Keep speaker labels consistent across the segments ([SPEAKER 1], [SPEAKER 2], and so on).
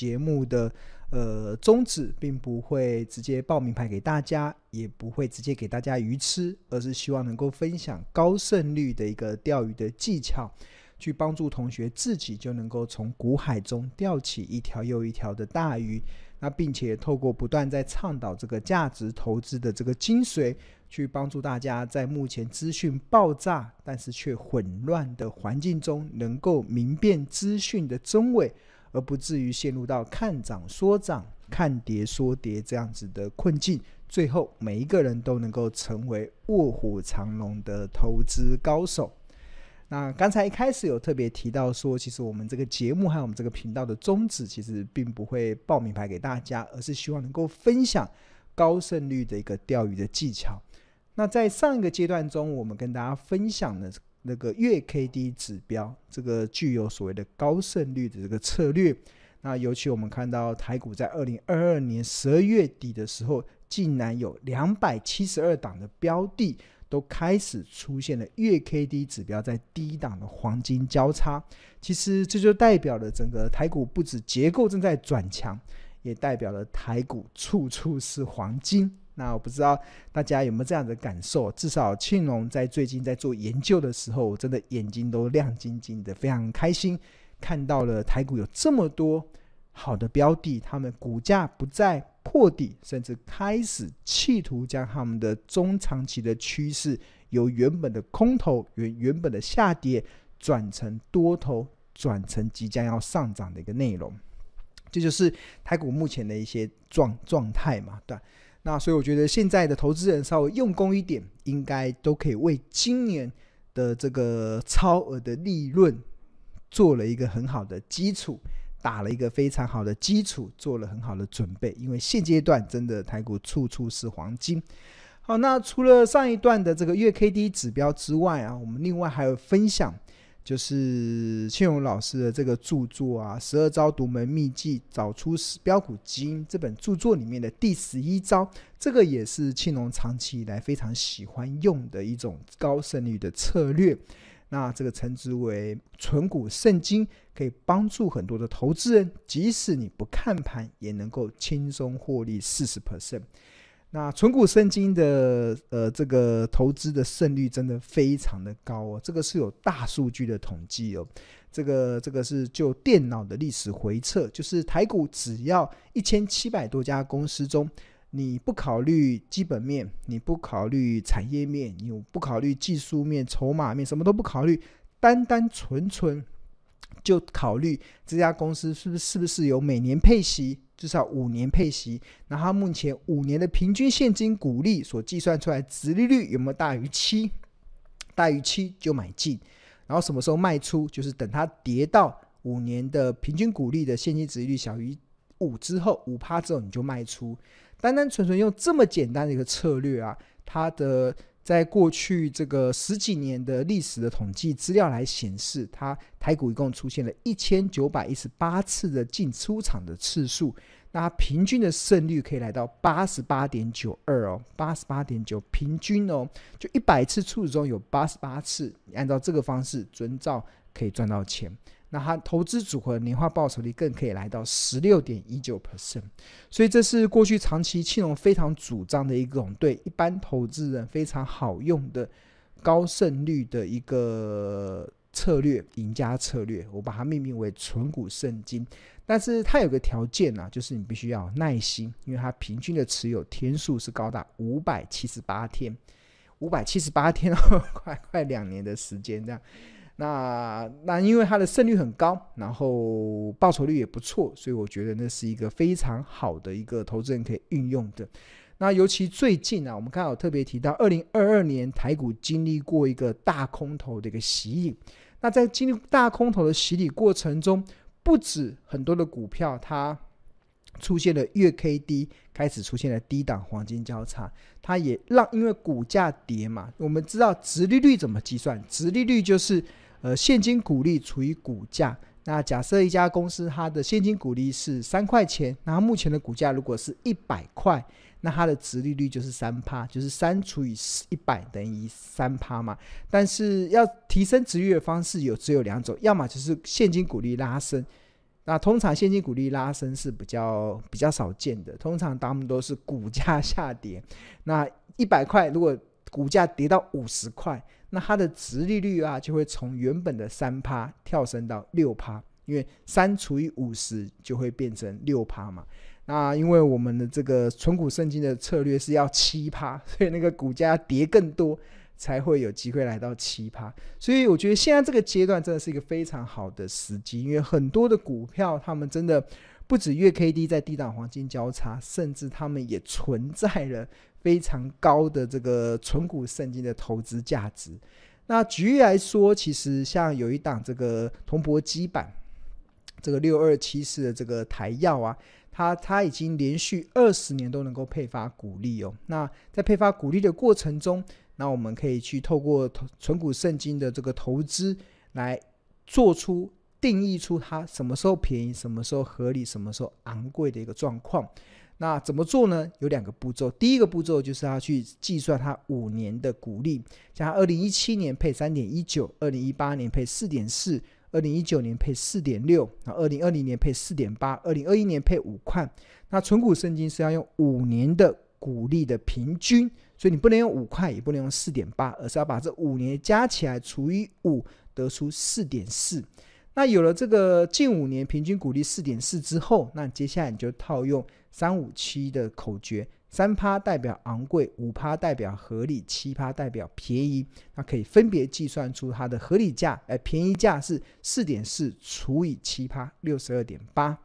[SPEAKER 1] 节目的呃宗旨，并不会直接报名牌给大家，也不会直接给大家鱼吃，而是希望能够分享高胜率的一个钓鱼的技巧，去帮助同学自己就能够从股海中钓起一条又一条的大鱼。那并且透过不断在倡导这个价值投资的这个精髓，去帮助大家在目前资讯爆炸但是却混乱的环境中，能够明辨资讯的真伪，而不至于陷入到看涨说涨、看跌说跌这样子的困境。最后，每一个人都能够成为卧虎藏龙的投资高手。那刚才一开始有特别提到说，其实我们这个节目还有我们这个频道的宗旨，其实并不会报名牌给大家，而是希望能够分享高胜率的一个钓鱼的技巧。那在上一个阶段中，我们跟大家分享的那个月 K D 指标，这个具有所谓的高胜率的这个策略。那尤其我们看到台股在二零二二年十二月底的时候，竟然有两百七十二档的标的。都开始出现了月 K D 指标在低档的黄金交叉，其实这就代表了整个台股不止结构正在转强，也代表了台股处处是黄金。那我不知道大家有没有这样的感受？至少庆隆在最近在做研究的时候，我真的眼睛都亮晶晶的，非常开心，看到了台股有这么多好的标的，他们股价不再。破底，甚至开始企图将他们的中长期的趋势由原本的空头、原原本的下跌转成多头，转成即将要上涨的一个内容。这就是台股目前的一些状状态嘛，对。那所以我觉得现在的投资人稍微用功一点，应该都可以为今年的这个超额的利润做了一个很好的基础。打了一个非常好的基础，做了很好的准备，因为现阶段真的台股处处是黄金。好，那除了上一段的这个月 K D 指标之外啊，我们另外还有分享，就是庆荣老师的这个著作啊，《十二招独门秘技找出标股基因》这本著作里面的第十一招，这个也是庆荣长期以来非常喜欢用的一种高胜率的策略。那这个称之为存股圣经，可以帮助很多的投资人，即使你不看盘，也能够轻松获利四十 percent。那存股圣经的呃这个投资的胜率真的非常的高哦，这个是有大数据的统计哦。这个这个是就电脑的历史回测，就是台股只要一千七百多家公司中。你不考虑基本面，你不考虑产业面，你不考虑技术面、筹码面，什么都不考虑，单单纯纯就考虑这家公司是不是是不是有每年配息，至少五年配息，那它目前五年的平均现金股利所计算出来值利率有没有大于七？大于七就买进，然后什么时候卖出？就是等它跌到五年的平均股利的现金值利率小于五之后，五趴之后你就卖出。单单纯纯用这么简单的一个策略啊，它的在过去这个十几年的历史的统计资料来显示，它台股一共出现了一千九百一十八次的进出场的次数，那平均的胜率可以来到八十八点九二哦，八十八点九平均哦，就一百次处中有八十八次，按照这个方式遵照可以赚到钱。那它投资组合年化报酬率更可以来到十六点一九 percent，所以这是过去长期庆隆非常主张的一种对一般投资人非常好用的高胜率的一个策略，赢家策略。我把它命名为“存股圣经”，但是它有个条件啊，就是你必须要耐心，因为它平均的持有天数是高达五百七十八天，五百七十八天哦，快快两年的时间这样。那那因为它的胜率很高，然后报酬率也不错，所以我觉得那是一个非常好的一个投资人可以运用的。那尤其最近啊，我们刚好特别提到，二零二二年台股经历过一个大空头的一个洗礼。那在经历大空头的洗礼过程中，不止很多的股票它出现了月 K D 开始出现了低档黄金交叉，它也让因为股价跌嘛，我们知道殖利率怎么计算？殖利率就是。呃，现金股利除以股价，那假设一家公司它的现金股利是三块钱，那它目前的股价如果是一百块，那它的殖利率就是三趴，就是三除以一百等于三趴嘛。但是要提升殖率的方式有只有两种，要么就是现金股利拉升，那通常现金股利拉升是比较比较少见的，通常他们都是股价下跌。那一百块如果股价跌到五十块，那它的殖利率啊就会从原本的三趴跳升到六趴，因为三除以五十就会变成六趴嘛。那因为我们的这个存股圣经的策略是要七趴，所以那个股价跌更多才会有机会来到七趴。所以我觉得现在这个阶段真的是一个非常好的时机，因为很多的股票他们真的不止月 K D 在低档黄金交叉，甚至他们也存在了非常高的这个存股圣经的投资价值。那举例来说，其实像有一档这个铜箔基板，这个六二七四的这个台药啊。它它已经连续二十年都能够配发股利哦。那在配发股利的过程中，那我们可以去透过存股圣经的这个投资来做出定义出它什么时候便宜、什么时候合理、什么时候昂贵的一个状况。那怎么做呢？有两个步骤。第一个步骤就是要去计算它五年的股利，像二零一七年配三点一九，二零一八年配四点四。二零一九年配四点六，然后二零二零年配四点八，二零二一年配五块。那存股圣经是要用五年的股利的平均，所以你不能用五块，也不能用四点八，而是要把这五年加起来除以五，得出四点四。那有了这个近五年平均股利四点四之后，那接下来你就套用三五七的口诀。三趴代表昂贵，五趴代表合理，七趴代表便宜。那可以分别计算出它的合理价，哎，便宜价是四点四除以七趴，六十二点八。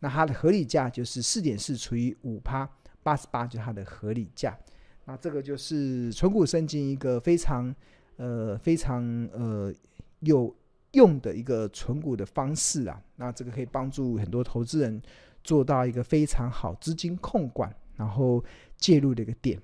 [SPEAKER 1] 那它的合理价就是四点四除以五趴，八十八，就是它的合理价。那这个就是存股圣经一个非常呃非常呃有用的一个存股的方式啊。那这个可以帮助很多投资人做到一个非常好资金控管。然后介入的一个点。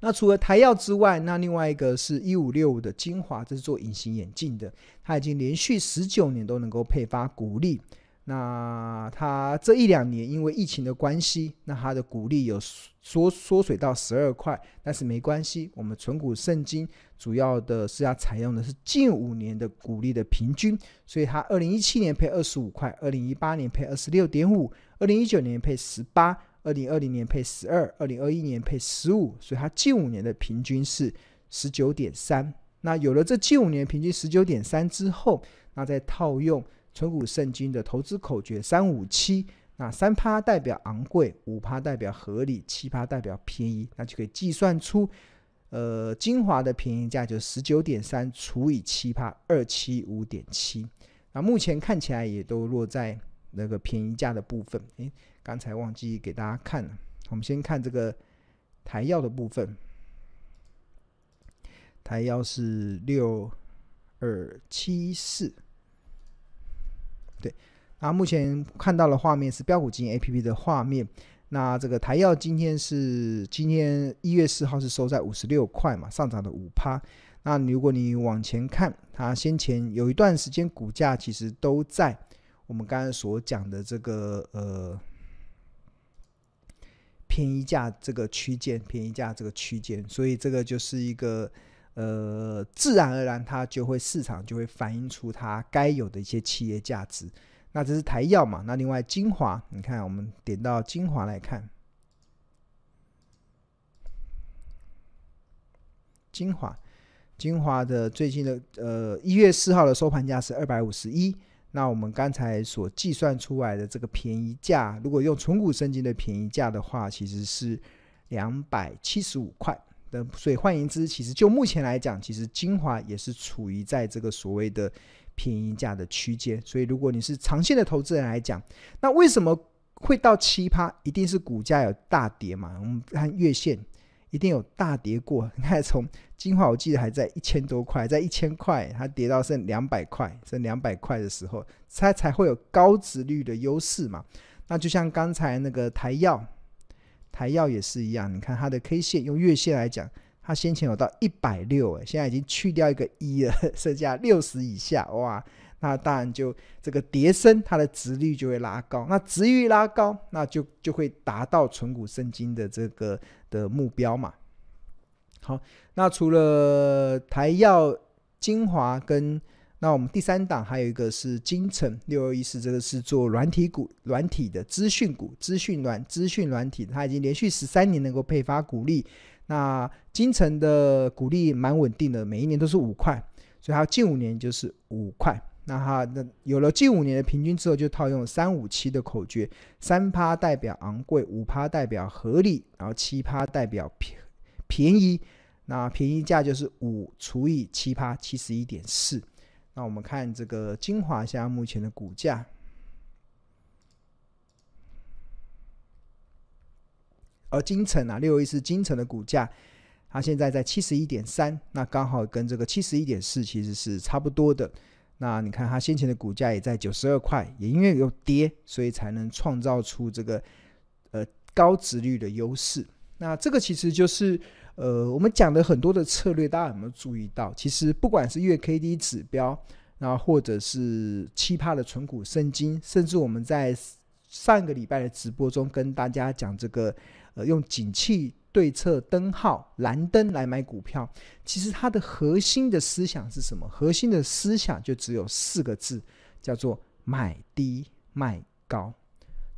[SPEAKER 1] 那除了台药之外，那另外一个是一五六五的精华，这是做隐形眼镜的，它已经连续十九年都能够配发股利。那它这一两年因为疫情的关系，那它的股利有缩缩水到十二块，但是没关系，我们存股圣经主要的是要采用的是近五年的股利的平均，所以它二零一七年配二十五块，二零一八年配二十六点五，二零一九年配十八。二零二零年配十二，二零二一年配十五，所以它近五年的平均是十九点三。那有了这近五年平均十九点三之后，那再套用存股圣经的投资口诀三五七，那三趴代表昂贵，五趴代表合理，七趴代表便宜，那就可以计算出，呃，精华的便宜价就十九点三除以七趴二七五点七。那目前看起来也都落在那个便宜价的部分，诶。刚才忘记给大家看了，我们先看这个台药的部分。台药是六二七四，对。那目前看到的画面是标股金 A P P 的画面。那这个台燿今天是今天一月四号是收在五十六块嘛，上涨了五趴。那如果你往前看，它先前有一段时间股价其实都在我们刚才所讲的这个呃。便宜价这个区间，便宜价这个区间，所以这个就是一个呃，自然而然它就会市场就会反映出它该有的一些企业价值。那这是台药嘛？那另外精华，你看我们点到精华来看，精华，精华的最近的呃一月四号的收盘价是二百五十一。那我们刚才所计算出来的这个便宜价，如果用纯股圣经的便宜价的话，其实是两百七十五块所以换言之，其实就目前来讲，其实精华也是处于在这个所谓的便宜价的区间。所以如果你是长线的投资人来讲，那为什么会到七趴？一定是股价有大跌嘛？我们看月线。一定有大跌过，你看从精华我记得还在一千多块，在一千块，它跌到剩两百块，剩两百块的时候，它才会有高殖率的优势嘛。那就像刚才那个台药，台药也是一样，你看它的 K 线用月线来讲，它先前有到一百六，哎，现在已经去掉一个一了，剩下六十以下，哇。那当然就这个跌升，它的值率就会拉高。那值率拉高，那就就会达到存股圣经的这个的目标嘛。好，那除了台药、精华跟那我们第三档还有一个是金城六二一四，这个是做软体股、软体的资讯股、资讯软、资讯软体，它已经连续十三年能够配发股利。那金城的股利蛮稳定的，每一年都是五块，所以它近五年就是五块。那它那有了近五年的平均之后，就套用三五七的口诀，三趴代表昂贵，五趴代表合理，然后七趴代表便便宜。那便宜价就是五除以七趴，七十一点四。那我们看这个精华现在目前的股价，而金城啊，六一是金城的股价，它现在在七十一点三，那刚好跟这个七十一点四其实是差不多的。那你看它先前的股价也在九十二块，也因为有跌，所以才能创造出这个呃高值率的优势。那这个其实就是。呃，我们讲的很多的策略，大家有没有注意到？其实不管是月 K D 指标，然后或者是奇葩的存股圣经，甚至我们在上个礼拜的直播中跟大家讲这个，呃，用景气对策灯号蓝灯来买股票，其实它的核心的思想是什么？核心的思想就只有四个字，叫做买低卖高。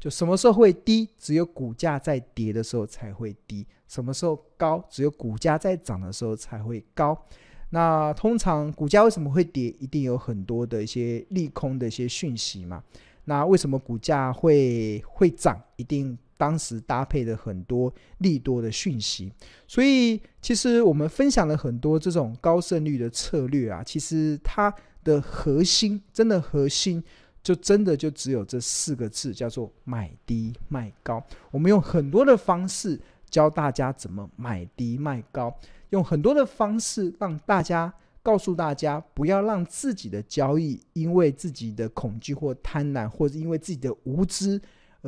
[SPEAKER 1] 就什么时候会低？只有股价在跌的时候才会低。什么时候高？只有股价在涨的时候才会高。那通常股价为什么会跌？一定有很多的一些利空的一些讯息嘛。那为什么股价会会涨？一定当时搭配的很多利多的讯息。所以其实我们分享了很多这种高胜率的策略啊，其实它的核心，真的核心。就真的就只有这四个字，叫做买低卖高。我们用很多的方式教大家怎么买低卖高，用很多的方式让大家告诉大家，不要让自己的交易因为自己的恐惧或贪婪，或者因为自己的无知。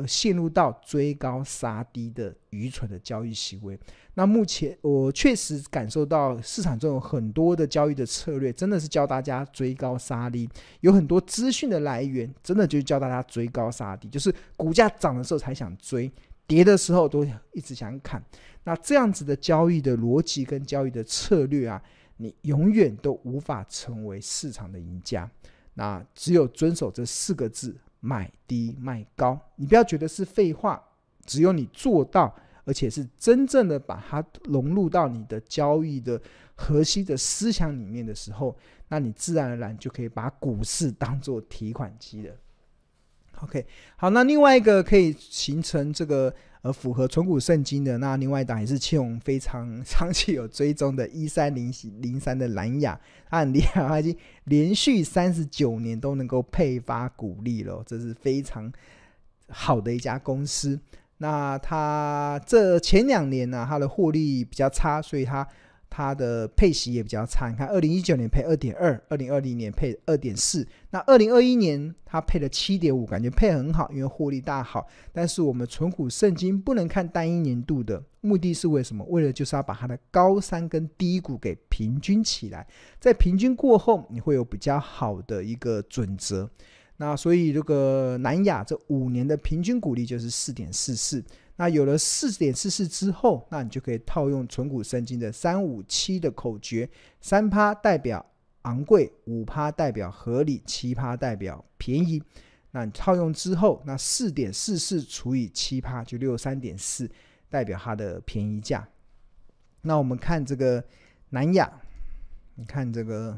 [SPEAKER 1] 陷入到追高杀低的愚蠢的交易行为。那目前我确实感受到市场中有很多的交易的策略，真的是教大家追高杀低。有很多资讯的来源，真的就是教大家追高杀低，就是股价涨的时候才想追，跌的时候都一直想砍。那这样子的交易的逻辑跟交易的策略啊，你永远都无法成为市场的赢家。那只有遵守这四个字。买低卖高，你不要觉得是废话，只有你做到，而且是真正的把它融入到你的交易的核心的思想里面的时候，那你自然而然就可以把股市当做提款机了。OK，好，那另外一个可以形成这个。而符合存股圣经的那另外一档也是庆隆非常 长期有追踪的，一三零零三的蓝雅，它很厉害，它已经连续三十九年都能够配发股利了，这是非常好的一家公司。那它这前两年呢、啊，它的获利比较差，所以它。它的配息也比较差，你看，二零一九年配二点二，二零二零年配二点四，那二零二一年它配了七点五，感觉配很好，因为获利大好。但是我们存股圣经不能看单一年度的，目的是为什么？为了就是要把它的高山跟低谷给平均起来，在平均过后，你会有比较好的一个准则。那所以这个南亚这五年的平均股利就是四点四四。那有了四点四四之后，那你就可以套用存股圣经的三五七的口诀，三趴代表昂贵，五趴代表合理，七趴代表便宜。那你套用之后，那四点四四除以七趴就六三点四，代表它的便宜价。那我们看这个南亚，你看这个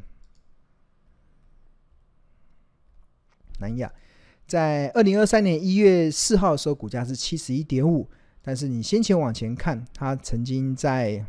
[SPEAKER 1] 南亚。在二零二三年一月四号的时候，股价是七十一点五，但是你先前往前看，它曾经在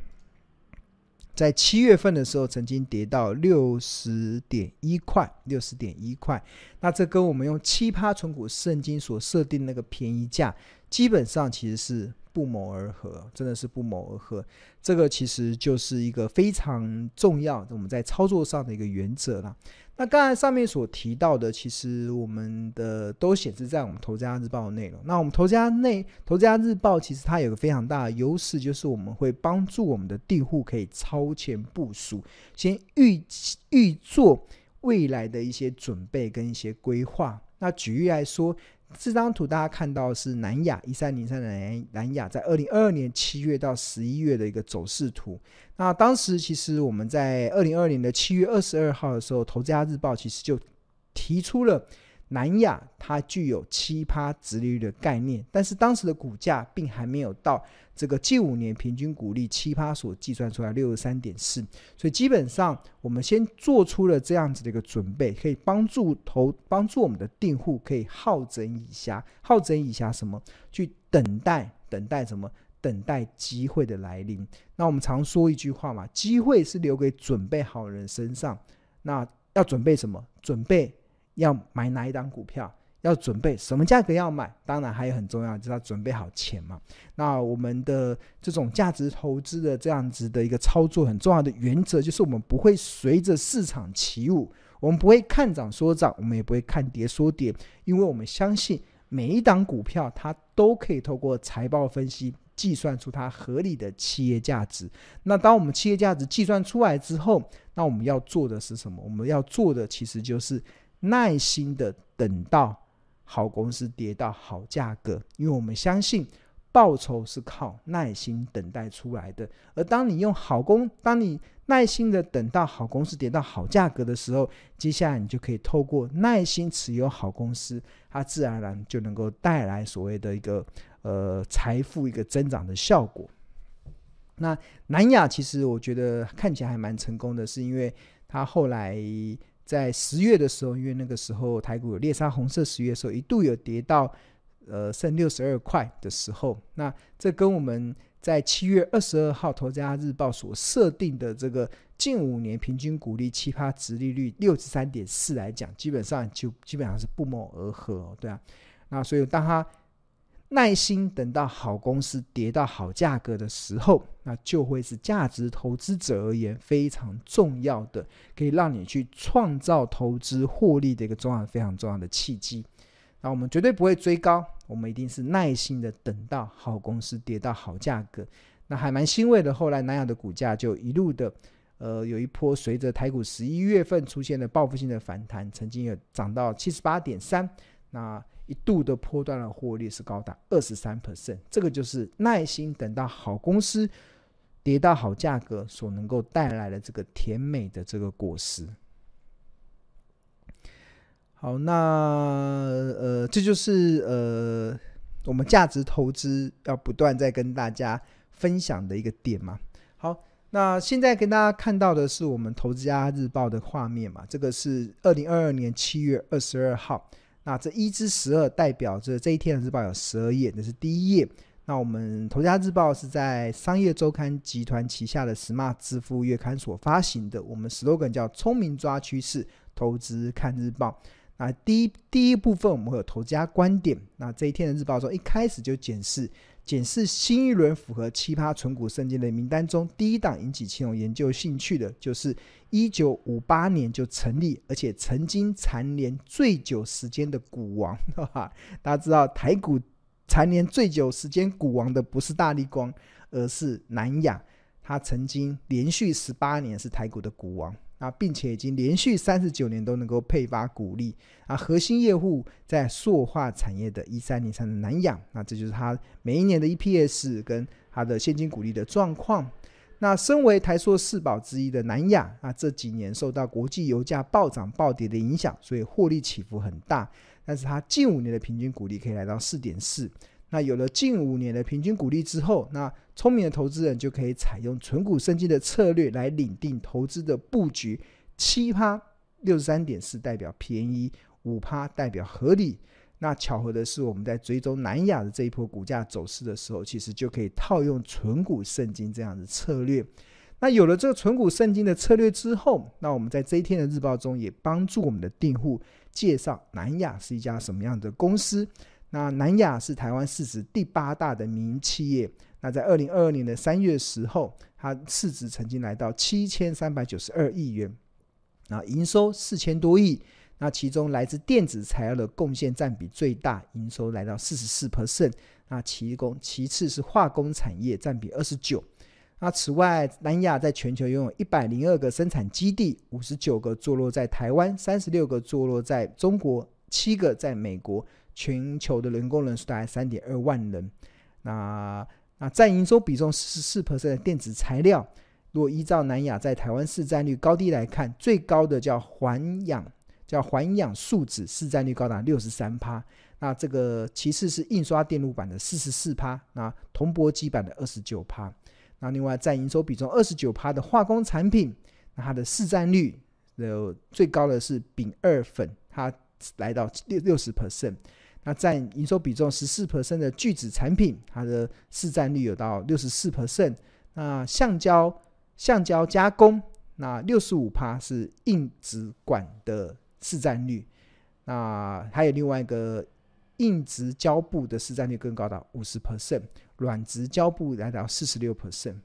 [SPEAKER 1] 在七月份的时候，曾经跌到六十点一块，六十点一块。那这跟我们用七趴存股圣经所设定那个便宜价，基本上其实是不谋而合，真的是不谋而合。这个其实就是一个非常重要的我们在操作上的一个原则了。那刚才上面所提到的，其实我们的都显示在我们投资家日报的内容。那我们投资家内投资家日报，其实它有个非常大的优势，就是我们会帮助我们的订户可以超前部署，先预预做未来的一些准备跟一些规划。那举例来说，这张图大家看到是南亚一三零三的南南亚在二零二二年七月到十一月的一个走势图。那当时其实我们在二零二二年的七月二十二号的时候，《投资家日报》其实就提出了。南亚它具有七趴殖利率的概念，但是当时的股价并还没有到这个近五年平均股利七趴所计算出来六十三点四，所以基本上我们先做出了这样子的一个准备，可以帮助投帮助我们的订户可以好整以暇，好整以暇什么？去等待等待什么？等待机会的来临。那我们常说一句话嘛，机会是留给准备好人身上。那要准备什么？准备。要买哪一档股票？要准备什么价格要买？当然还有很重要，就是要准备好钱嘛。那我们的这种价值投资的这样子的一个操作，很重要的原则就是我们不会随着市场起舞，我们不会看涨说涨，我们也不会看跌说跌，因为我们相信每一档股票它都可以透过财报分析计算出它合理的企业价值。那当我们企业价值计算出来之后，那我们要做的是什么？我们要做的其实就是。耐心的等到好公司跌到好价格，因为我们相信报酬是靠耐心等待出来的。而当你用好公，当你耐心的等到好公司跌到好价格的时候，接下来你就可以透过耐心持有好公司，它自然而然就能够带来所谓的一个呃财富一个增长的效果。那南亚其实我觉得看起来还蛮成功的，是因为它后来。在十月的时候，因为那个时候台股有猎杀红色十月的时候，一度有跌到呃剩六十二块的时候，那这跟我们在七月二十二号《投资家日报》所设定的这个近五年平均股利七趴殖利率六十三点四来讲，基本上就基本上是不谋而合，对啊，那所以当他。耐心等到好公司跌到好价格的时候，那就会是价值投资者而言非常重要的，可以让你去创造投资获利的一个重要、非常重要的契机。那我们绝对不会追高，我们一定是耐心的等到好公司跌到好价格。那还蛮欣慰的，后来南亚的股价就一路的，呃，有一波随着台股十一月份出现的报复性的反弹，曾经有涨到七十八点三。那一度的波段的获利是高达二十三 percent，这个就是耐心等到好公司跌到好价格所能够带来的这个甜美的这个果实。好，那呃，这就是呃我们价值投资要不断在跟大家分享的一个点嘛。好，那现在跟大家看到的是我们投资家日报的画面嘛，这个是二零二二年七月二十二号。那这一至十二代表着这一天的日报有十二页，这是第一页。那我们投家日报是在商业周刊集团旗下的 Smart 支付月刊所发行的。我们 slogan 叫“聪明抓趋势，投资看日报”。那第一第一部分我们会有投家观点。那这一天的日报中一开始就检视。检视新一轮符合奇葩存股圣经的名单中，第一档引起青龙研究兴趣的，就是一九五八年就成立，而且曾经蝉联最久时间的股王，哈哈。大家知道台股蝉联最久时间股王的不是大力光，而是南亚，他曾经连续十八年是台股的股王。啊，并且已经连续三十九年都能够配发股利啊，核心业务在塑化产业的一三零三的南亚，那这就是它每一年的 EPS 跟它的现金股利的状况。那身为台塑四宝之一的南亚啊，这几年受到国际油价暴涨暴跌的影响，所以获利起伏很大。但是它近五年的平均股利可以来到四点四。那有了近五年的平均股利之后，那聪明的投资人就可以采用存股生金的策略来拟定投资的布局。七趴六十三点四代表便宜，五趴代表合理。那巧合的是，我们在追踪南亚的这一波股价走势的时候，其实就可以套用存股圣经这样的策略。那有了这个存股圣经的策略之后，那我们在这一天的日报中也帮助我们的订户介绍南亚是一家什么样的公司。那南亚是台湾市值第八大的民营企业。那在二零二二年的三月时候，它市值曾经来到七千三百九十二亿元，那营收四千多亿。那其中来自电子材料的贡献占比最大，营收来到四十四 percent。那其工其次是化工产业占比二十九。那此外，南亚在全球拥有一百零二个生产基地，五十九个坐落在台湾，三十六个坐落在中国，七个在美国。全球的人工人数大概三点二万人。那那占营收比重四十四 percent 的电子材料，如果依照南亚在台湾市占率高低来看，最高的叫环氧，叫环氧树脂，市占率高达六十三趴。那这个其次是印刷电路板的四十四趴，那铜箔基板的二十九趴。那另外占营收比重二十九趴的化工产品，那它的市占率的最高的是丙二粉，它来到六六十 percent。那占营收比重十四 percent 的聚酯产品，它的市占率有到六十四 percent。那橡胶橡胶加工，那六十五趴是硬质管的市占率。那还有另外一个。硬质胶布的市占率更高达五十 percent，软质胶布来到四十六 percent。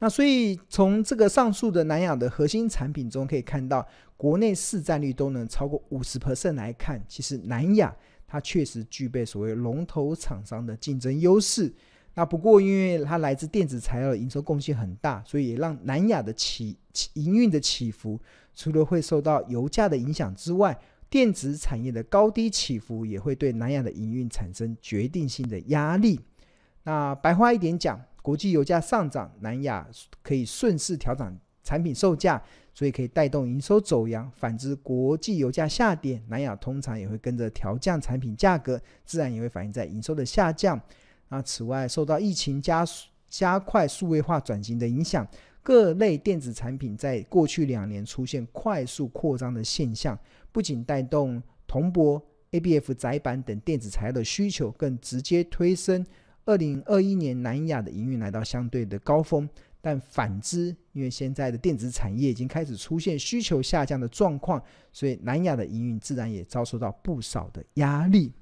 [SPEAKER 1] 那所以从这个上述的南亚的核心产品中可以看到，国内市占率都能超过五十 percent 来看，其实南亚它确实具备所谓龙头厂商的竞争优势。那不过因为它来自电子材料的营收贡献很大，所以也让南亚的起起营运的起伏，除了会受到油价的影响之外，电子产业的高低起伏也会对南亚的营运产生决定性的压力。那白话一点讲，国际油价上涨，南亚可以顺势调整产品售价，所以可以带动营收走扬。反之，国际油价下跌，南亚通常也会跟着调降产品价格，自然也会反映在营收的下降。那此外，受到疫情加速加快数位化转型的影响，各类电子产品在过去两年出现快速扩张的现象。不仅带动铜箔、ABF 窄板等电子材料的需求，更直接推升二零二一年南亚的营运来到相对的高峰。但反之，因为现在的电子产业已经开始出现需求下降的状况，所以南亚的营运自然也遭受到不少的压力。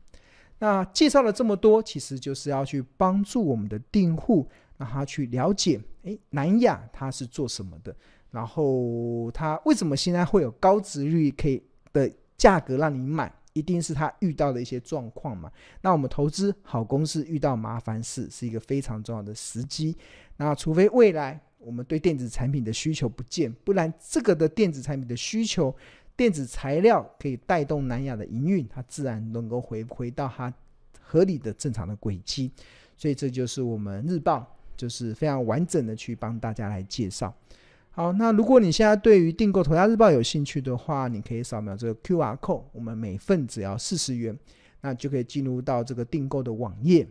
[SPEAKER 1] 那介绍了这么多，其实就是要去帮助我们的订户，让他去了解，诶，南亚它是做什么的，然后它为什么现在会有高值率可以。的价格让你买，一定是他遇到的一些状况嘛。那我们投资好公司遇到麻烦事是一个非常重要的时机。那除非未来我们对电子产品的需求不见，不然这个的电子产品的需求，电子材料可以带动南亚的营运，它自然能够回回到它合理的正常的轨迹。所以这就是我们日报，就是非常完整的去帮大家来介绍。好，那如果你现在对于订购《头家日报》有兴趣的话，你可以扫描这个 QR code，我们每份只要四十元，那就可以进入到这个订购的网页。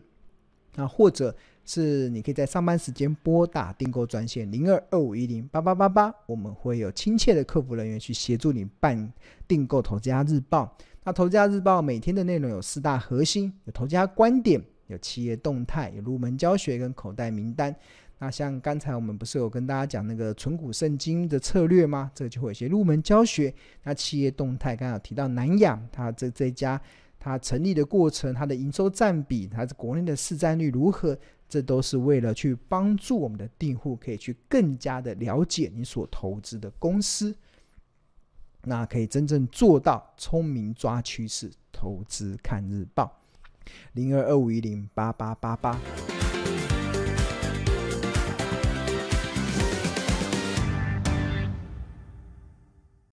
[SPEAKER 1] 那或者是你可以在上班时间拨打订购专线零二二五一零八八八八，我们会有亲切的客服人员去协助你办订购《头家日报》。那《头家日报》每天的内容有四大核心：有头家观点，有企业动态，有入门教学跟口袋名单。那像刚才我们不是有跟大家讲那个存股圣经的策略吗？这个就会有些入门教学。那企业动态刚刚有提到南亚，它这这家它成立的过程，它的营收占比，它是国内的市占率如何？这都是为了去帮助我们的订户可以去更加的了解你所投资的公司，那可以真正做到聪明抓趋势，投资看日报，零二二五一零八八八八。